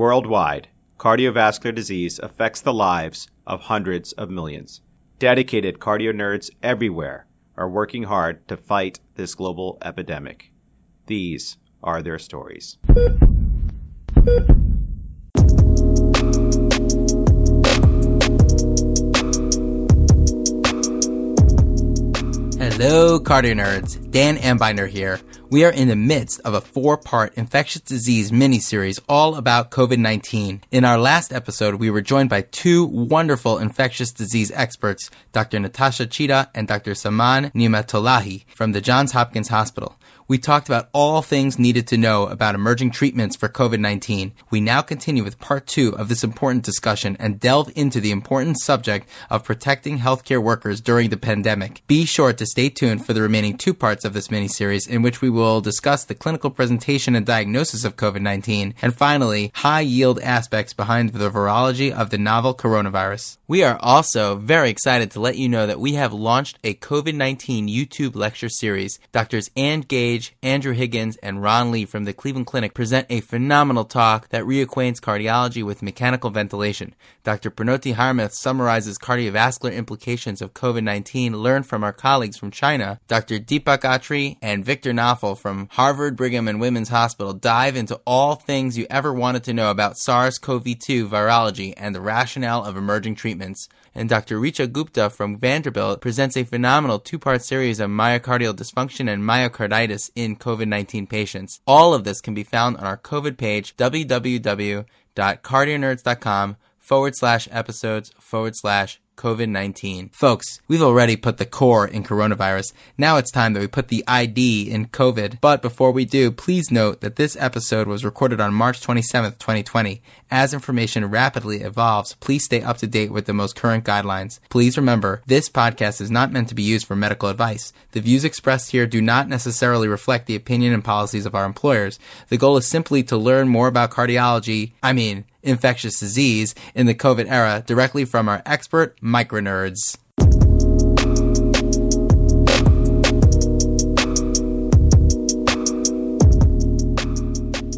Worldwide, cardiovascular disease affects the lives of hundreds of millions. Dedicated cardio nerds everywhere are working hard to fight this global epidemic. These are their stories. Hello, cardio nerds. Dan Ambinder here. We are in the midst of a four-part infectious disease mini-series all about COVID-19. In our last episode, we were joined by two wonderful infectious disease experts, Dr. Natasha Chida and Dr. Salman Nematollahi from the Johns Hopkins Hospital. We talked about all things needed to know about emerging treatments for COVID-19. We now continue with part two of this important discussion and delve into the important subject of protecting healthcare workers during the pandemic. Be sure to stay tuned for the remaining two parts of this mini-series in which we will discuss the clinical presentation and diagnosis of COVID-19 and finally, high yield aspects behind the virology of the novel coronavirus. We are also very excited to let you know that we have launched a COVID-19 YouTube lecture series. Doctors Ann Gage Andrew Higgins, and Ron Lee from the Cleveland Clinic present a phenomenal talk that reacquaints cardiology with mechanical ventilation. Dr. Pranoti Hiremath summarizes cardiovascular implications of COVID-19 learned from our colleagues from China. Dr. Deepak Attri and Victor Nauffal from Harvard Brigham and Women's Hospital dive into all things you ever wanted to know about SARS-CoV-2 virology and the rationale of emerging treatments and Dr. Richa Gupta from Vanderbilt presents a phenomenal two-part series of myocardial dysfunction and myocarditis in COVID-19 patients. All of this can be found on our COVID page, www.cardionerds.com forward slash episodes forward slash COVID 19. Folks, we've already put the core in coronavirus. Now it's time that we put the ID in COVID. But before we do, please note that this episode was recorded on March 27th, 2020. As information rapidly evolves, please stay up to date with the most current guidelines. Please remember, this podcast is not meant to be used for medical advice. The views expressed here do not necessarily reflect the opinion and policies of our employers. The goal is simply to learn more about cardiology, I mean, infectious disease in the COVID era directly from our expert micronerds.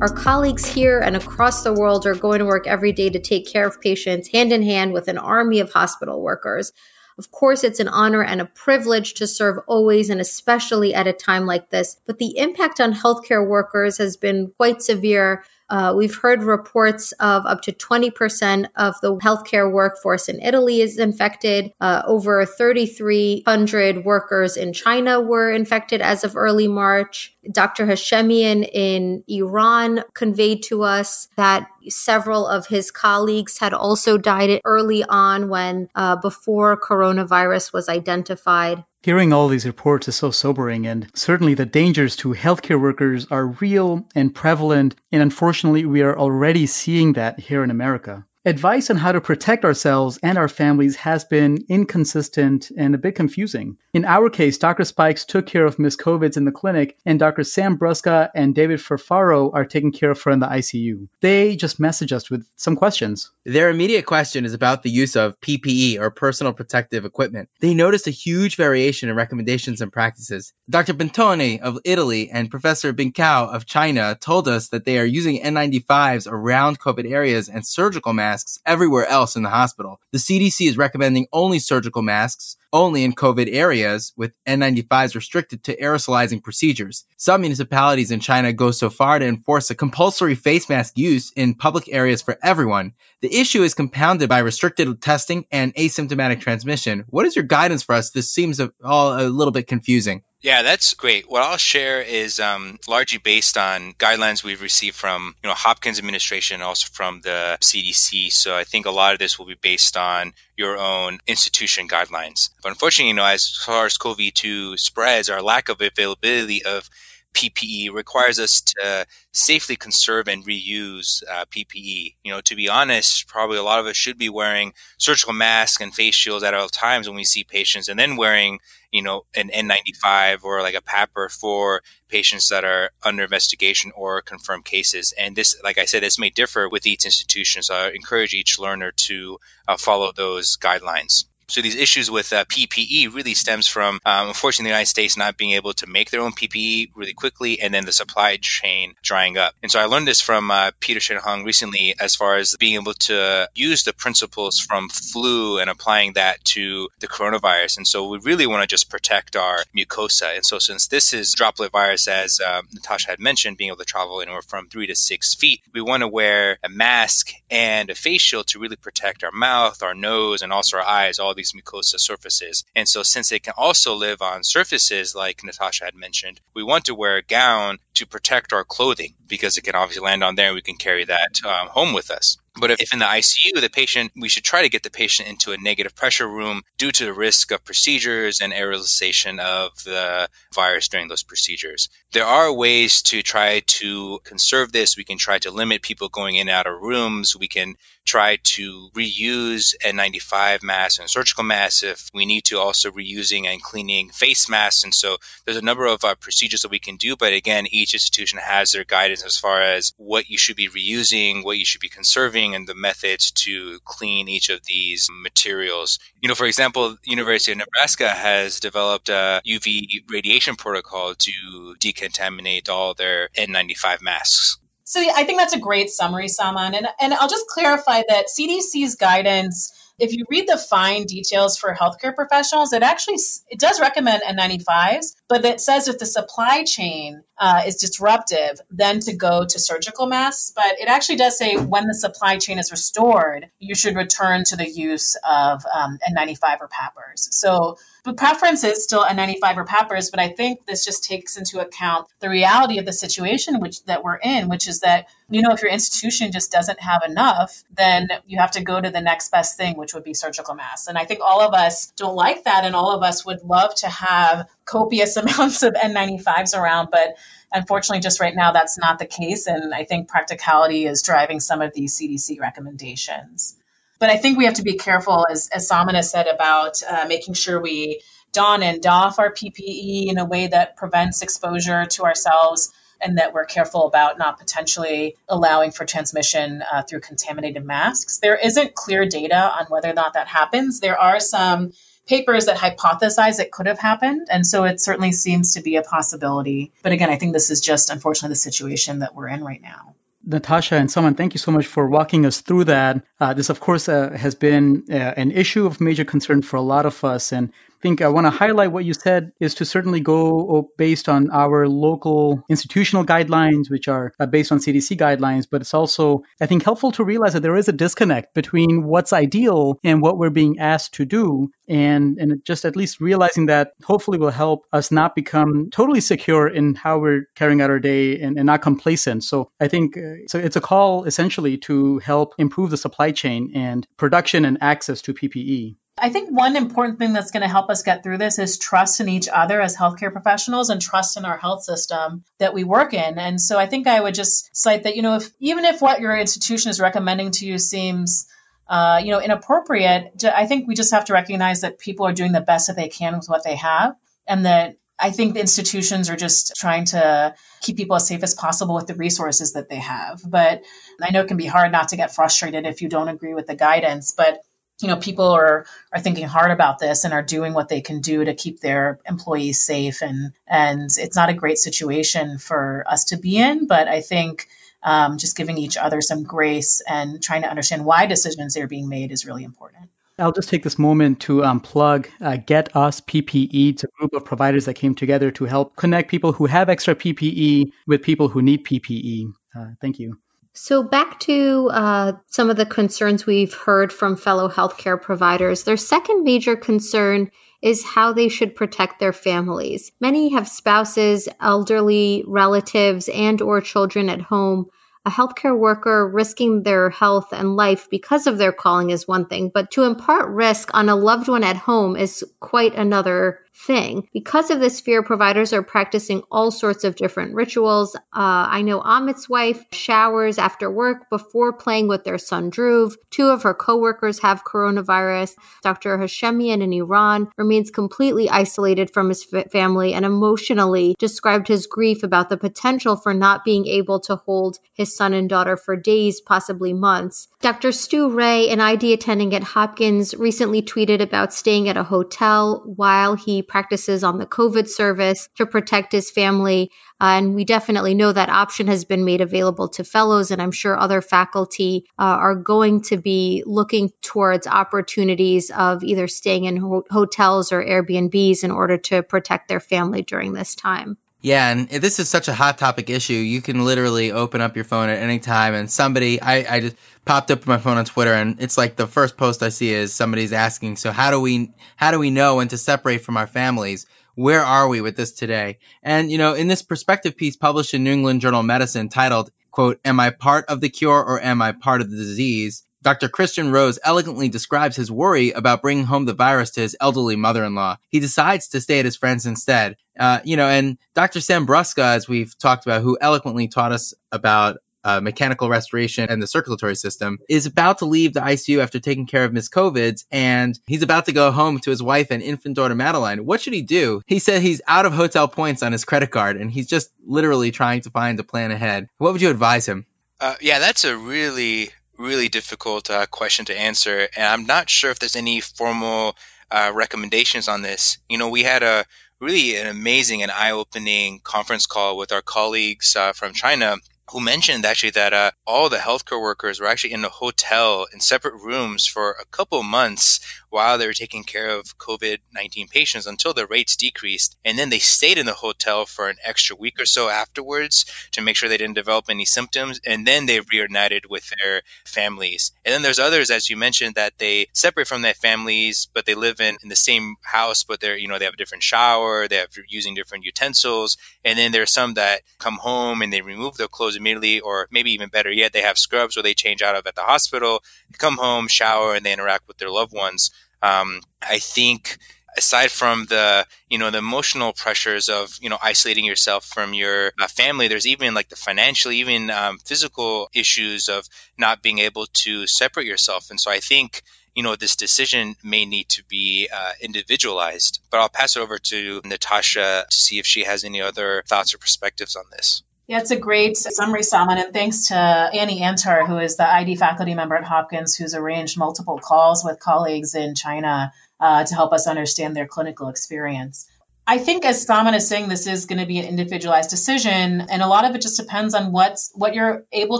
Our colleagues here and across the world are going to work every day to take care of patients hand in hand with an army of hospital workers. Of course, it's an honor and a privilege to serve always and especially at a time like this, but the impact on healthcare workers has been quite severe uh, we've heard reports of up to 20% of the healthcare workforce in Italy is infected. Uh, over 3,300 workers in China were infected as of early March. Dr. Hashemian in Iran conveyed to us that several of his colleagues had also died early on when uh, before coronavirus was identified. Hearing all these reports is so sobering, and certainly the dangers to healthcare workers are real and prevalent, and unfortunately, we are already seeing that here in America advice on how to protect ourselves and our families has been inconsistent and a bit confusing. In our case, Dr. Spikes took care of Miss COVIDs in the clinic, and Dr. Sam Brusca and David Furfaro are taking care of her in the ICU. They just messaged us with some questions. Their immediate question is about the use of PPE or personal protective equipment. They noticed a huge variation in recommendations and practices. Dr. Bentoni of Italy and Professor Bin Cao of China told us that they are using N95s around COVID areas and surgical masks masks everywhere else in the hospital. The CDC is recommending only surgical masks, only in COVID areas, with N95s restricted to aerosolizing procedures. Some municipalities in China go so far to enforce a compulsory face mask use in public areas for everyone. The issue is compounded by restricted testing and asymptomatic transmission. What is your guidance for us? This seems all a little bit confusing. Yeah, that's great. What I'll share is um, largely based on guidelines we've received from you know Hopkins administration also from the CDC. So I think a lot of this will be based on your own institution guidelines. But unfortunately, you know, as far as COVID-2 spreads, our lack of availability of PPE requires us to safely conserve and reuse uh, PPE. You know, to be honest, probably a lot of us should be wearing surgical masks and face shields at all times when we see patients, and then wearing, you know, an N95 or like a PAPR for patients that are under investigation or confirmed cases. And this, like I said, this may differ with each institution. So I encourage each learner to uh, follow those guidelines. So these issues with uh, PPE really stems from, um, unfortunately, the United States not being able to make their own PPE really quickly, and then the supply chain drying up. And so I learned this from uh, Peter Chin-Hong recently, as far as being able to use the principles from flu and applying that to the coronavirus. And so we really want to just protect our mucosa. And so since this is droplet virus, as um, Natasha had mentioned, being able to travel anywhere from three to six feet, we want to wear a mask and a face shield to really protect our mouth, our nose, and also our eyes, all these mucosa surfaces. And so since they can also live on surfaces like Natasha had mentioned, we want to wear a gown to protect our clothing because it can obviously land on there and we can carry that um, home with us. But if in the ICU, the patient, we should try to get the patient into a negative pressure room due to the risk of procedures and aerosolization of the virus during those procedures. There are ways to try to conserve this. We can try to limit people going in and out of rooms. We can try to reuse N95 masks and surgical masks if we need to, also reusing and cleaning face masks. And so there's a number of uh, procedures that we can do. But again, each institution has their guidance as far as what you should be reusing, what you should be conserving, and the methods to clean each of these materials. You know, for example, University of Nebraska has developed a UV radiation protocol to decontaminate all their N95 masks. So I think that's a great summary, Salman. And, and I'll just clarify that CDC's guidance if you read the fine details for healthcare professionals, it actually it does recommend N95s, but it says if the supply chain uh, is disruptive, then to go to surgical masks. But it actually does say when the supply chain is restored, you should return to the use of um, N95 or PAPRs. So the preference is still N95 or PAPRs, but I think this just takes into account the reality of the situation which that we're in, which is that you know if your institution just doesn't have enough, then you have to go to the next best thing, which would be surgical masks. And I think all of us don't like that, and all of us would love to have copious amounts of N95s around, but unfortunately, just right now, that's not the case. And I think practicality is driving some of these CDC recommendations. But I think we have to be careful, as, as said, about uh, making sure we don and doff our PPE in a way that prevents exposure to ourselves and that we're careful about not potentially allowing for transmission uh, through contaminated masks. There isn't clear data on whether or not that happens. There are some papers that hypothesize it could have happened. And so it certainly seems to be a possibility. But again, I think this is just unfortunately the situation that we're in right now. Natasha and Salman, thank you so much for walking us through that. Uh, this, of course, uh, has been uh, an issue of major concern for a lot of us. And think I want to highlight what you said is to certainly go based on our local institutional guidelines, which are uh, based on CDC guidelines. But it's also, I think, helpful to realize that there is a disconnect between what's ideal and what we're being asked to do. And, and just at least realizing that hopefully will help us not become totally secure in how we're carrying out our day and, and not complacent. So I think uh, so it's a call essentially to help improve the supply chain and production and access to PPE. I think one important thing that's going to help us get through this is trust in each other as healthcare professionals and trust in our health system that we work in. And so I think I would just cite that, you know, if even if what your institution is recommending to you seems uh, you know, inappropriate. I think we just have to recognize that people are doing the best that they can with what they have, and that I think the institutions are just trying to keep people as safe as possible with the resources that they have. But I know it can be hard not to get frustrated if you don't agree with the guidance. But you know people are are thinking hard about this and are doing what they can do to keep their employees safe and and it's not a great situation for us to be in but i think um, just giving each other some grace and trying to understand why decisions are being made is really important I'll just take this moment to um, plug uh, Get Us PPE. It's a group of providers that came together to help connect people who have extra PPE with people who need PPE. Uh, thank you. So, back to uh, some of the concerns we've heard from fellow healthcare providers. Their second major concern is how they should protect their families. Many have spouses, elderly relatives, and or children at home. A healthcare worker risking their health and life because of their calling is one thing, but to impart risk on a loved one at home is quite another thing. Because of this fear, providers are practicing all sorts of different rituals. Uh, I know Amit's wife showers after work before playing with their son Dhruv. Two of her coworkers have coronavirus. Dr. Hashemian in Iran remains completely isolated from his f- family and emotionally described his grief about the potential for not being able to hold his son and daughter for days, possibly months. Dr. Stu Ray, an ID attending at Hopkins, recently tweeted about staying at a hotel while he practices on the COVID service to protect his family. Uh, and we definitely know that option has been made available to fellows, and I'm sure other faculty uh, are going to be looking towards opportunities of either staying in ho- hotels or Airbnbs in order to protect their family during this time. Yeah, and this is such a hot topic issue. You can literally open up your phone at any time, and somebody, I, I just popped up my phone on Twitter, and it's like the first post I see is somebody's asking, so how do we, how do we know when to separate from our families? Where are we with this today? And you know, in this perspective piece published in New England Journal of Medicine titled, "quote Am I part of the cure or am I part of the disease?" Dr. Christian Rose elegantly describes his worry about bringing home the virus to his elderly mother-in-law. He decides to stay at his friend's instead. Uh, you know, and Dr. Sam Brusca, as we've talked about, who eloquently taught us about uh, mechanical restoration and the circulatory system, is about to leave the ICU after taking care of Miss COVID's, and he's about to go home to his wife and infant daughter Madeline. What should he do? He said he's out of hotel points on his credit card, and he's just literally trying to find a plan ahead. What would you advise him? Uh, yeah, that's a really really difficult uh, question to answer, and I'm not sure if there's any formal uh, recommendations on this. You know, we had a really an amazing and eye-opening conference call with our colleagues uh, from China who mentioned actually that uh, all the healthcare workers were actually in a hotel in separate rooms for a couple months while they were taking care of COVID 19 patients until the rates decreased. And then they stayed in the hotel for an extra week or so afterwards to make sure they didn't develop any symptoms. And then they reunited with their families. And then there's others, as you mentioned, that they separate from their families, but they live in, in the same house, but they're, you know, they have a different shower, they have using different utensils. And then there's some that come home and they remove their clothes immediately, or maybe even better yet, they have scrubs where they change out of at the hospital, come home, shower, and they interact with their loved ones. Um, I think aside from the you know the emotional pressures of you know isolating yourself from your uh, family there's even like the financial even um, physical issues of not being able to separate yourself. And so i think you know this decision may need to be uh, individualized. But i'll pass it over to natasha to see if she has any other thoughts or perspectives on this yeah, it's a great summary, Salman, and thanks to Annie Antar, who is the ID faculty member at Hopkins, who's arranged multiple calls with colleagues in China uh, to help us understand their clinical experience. I think, as Salman is saying, this is going to be an individualized decision, and a lot of it just depends on what's what you're able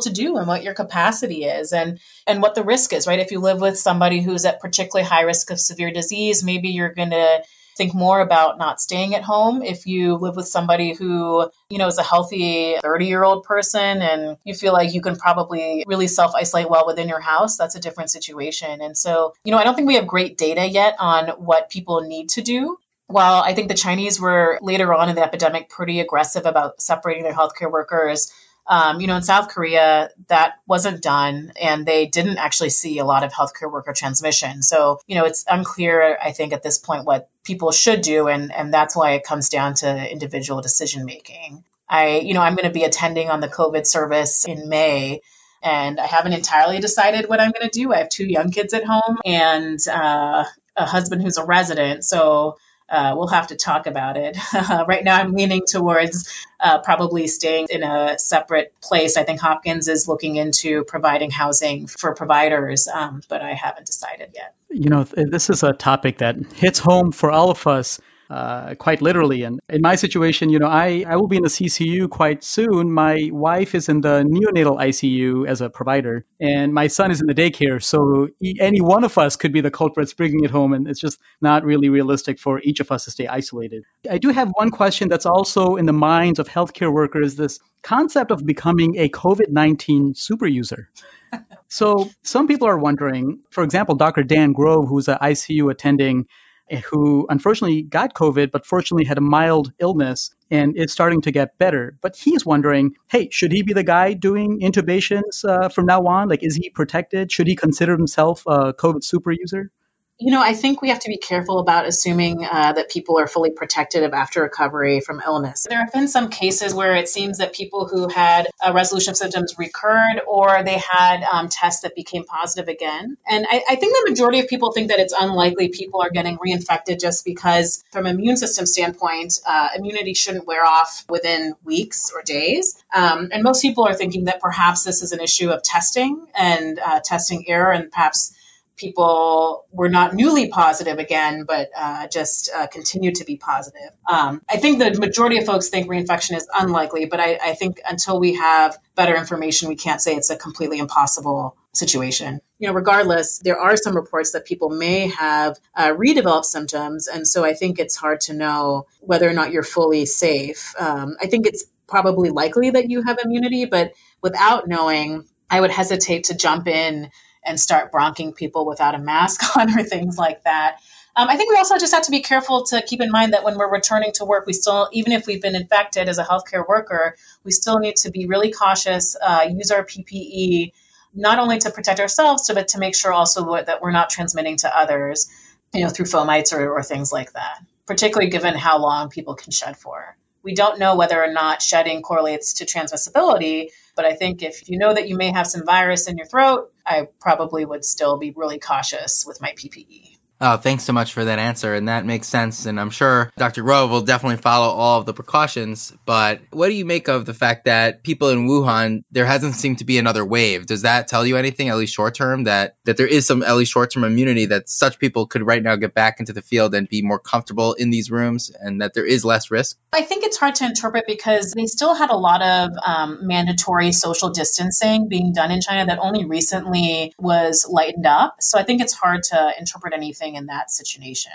to do and what your capacity is, and and what the risk is. Right? If you live with somebody who's at particularly high risk of severe disease, maybe you're going to think more about not staying at home. If you live with somebody who, you know, is a healthy 30 year old person and you feel like you can probably really self isolate well within your house, that's a different situation. And so, you know, I don't think we have great data yet on what people need to do while I think the Chinese were later on in the epidemic pretty aggressive about separating their healthcare workers, um, you know, in South Korea, that wasn't done, and they didn't actually see a lot of healthcare worker transmission. So, you know, it's unclear, I think, at this point what people should do, and and that's why it comes down to individual decision making. I, you know, I'm going to be attending on the COVID service in May, and I haven't entirely decided what I'm going to do. I have two young kids at home and uh, a husband who's a resident, so uh, we'll have to talk about it. right now, I'm leaning towards uh, probably staying in a separate place. I think Hopkins is looking into providing housing for providers, um, but I haven't decided yet. You know, this is a topic that hits home for all of us uh, quite literally. And in my situation, you know, I, I will be in the CCU quite soon. My wife is in the neonatal ICU as a provider, and my son is in the daycare. So any one of us could be the culprits bringing it home, and it's just not really realistic for each of us to stay isolated. I do have one question that's also in the minds of healthcare workers this concept of becoming a COVID 19 super user. so some people are wondering, for example, Dr. Dan Grove, who's an ICU attending who unfortunately got COVID, but fortunately had a mild illness and it's starting to get better. But he's wondering, hey, should he be the guy doing intubations uh, from now on? Like, is he protected? Should he consider himself a COVID super user? You know, I think we have to be careful about assuming uh, that people are fully protected after recovery from illness. There have been some cases where it seems that people who had a resolution of symptoms recurred or they had um, tests that became positive again. And I, I, think the majority of people think that it's unlikely people are getting reinfected just because, from an immune system standpoint, uh, immunity shouldn't wear off within weeks or days. Um, and most people are thinking that perhaps this is an issue of testing and uh, testing error and perhaps people were not newly positive again, but uh, just uh, continued to be positive. Um, I think the majority of folks think reinfection is unlikely, but I, I, think until we have better information, we can't say it's a completely impossible situation. You know, regardless, there are some reports that people may have uh, redeveloped symptoms, and so I think it's hard to know whether or not you're fully safe. Um, I think it's probably likely that you have immunity, but without knowing, I would hesitate to jump in and start bronking people without a mask on or things like that. Um, I think we also just have to be careful to keep in mind that when we're returning to work, we still, even if we've been infected as a healthcare worker, we still need to be really cautious, uh, use our PPE, not only to protect ourselves, but to make sure also that we're not transmitting to others, you know, through fomites or, or things like that, particularly given how long people can shed for. We don't know whether or not shedding correlates to transmissibility, but I think if you know that you may have some virus in your throat, I probably would still be really cautious with my PPE. Oh, thanks so much for that answer. And that makes sense. And I'm sure Dr. Rowe will definitely follow all of the precautions. But what do you make of the fact that people in Wuhan, there hasn't seemed to be another wave? Does that tell you anything, at least short term, that, that there is some, at least short term immunity that such people could right now get back into the field and be more comfortable in these rooms and that there is less risk? I think it's hard to interpret because they still had a lot of um, mandatory social distancing being done in China that only recently was lightened up. So I think it's hard to interpret anything in that situation.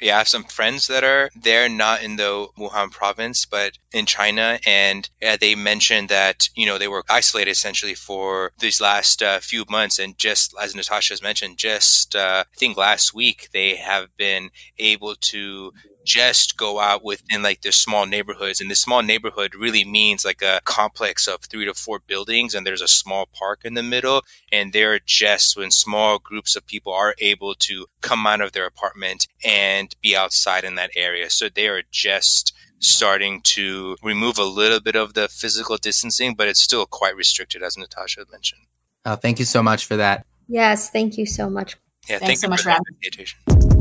Yeah, I have some friends that are there, not in the Wuhan province, but in China. And yeah, they mentioned that, you know, they were isolated essentially for these last uh, few months. And just as Natasha has mentioned, just uh, I think last week, they have been able to just go out within like the small neighborhoods and the small neighborhood really means like a complex of three to four buildings and there's a small park in the middle and they're just when small groups of people are able to come out of their apartment and be outside in that area. So they are just starting to remove a little bit of the physical distancing but it's still quite restricted as natasha mentioned. Oh, thank you so much for that. Yes thank you so much. Yeah thanks thank so much for the invitation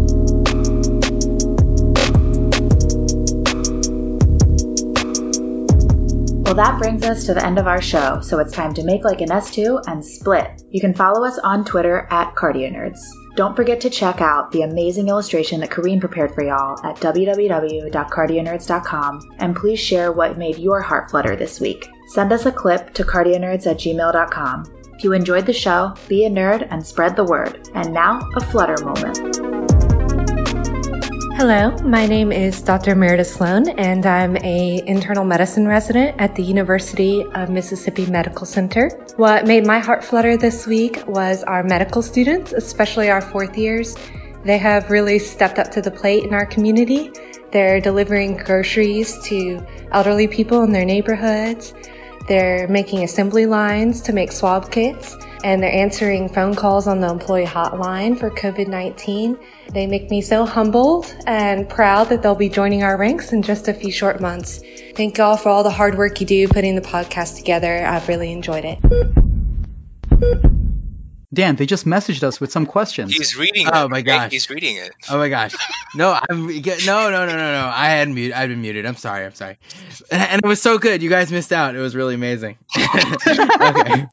Well, that brings us to the end of our show, so it's time to make like an S2 and split. You can follow us on Twitter at CardioNerds. Don't forget to check out the amazing illustration that Kareen prepared for y'all at www.cardionerds.com and please share what made your heart flutter this week. Send us a clip to cardionerds at gmail.com. If you enjoyed the show, be a nerd and spread the word. And now, a flutter moment. Hello, my name is Dr. Meredith Sloan, and I'm a internal medicine resident at the University of Mississippi Medical Center. What made my heart flutter this week was our medical students, especially our fourth years. They have really stepped up to the plate in our community. They're delivering groceries to elderly people in their neighborhoods. They're making assembly lines to make swab kits and they're answering phone calls on the employee hotline for COVID 19. They make me so humbled and proud that they'll be joining our ranks in just a few short months. Thank y'all for all the hard work you do putting the podcast together. I've really enjoyed it. Dan, they just messaged us with some questions. He's reading. Oh my gosh, he's reading it. Oh my gosh, no, I'm no, no, no, no, no. I had mute. I've been muted. I'm sorry. I'm sorry. And it was so good. You guys missed out. It was really amazing. okay.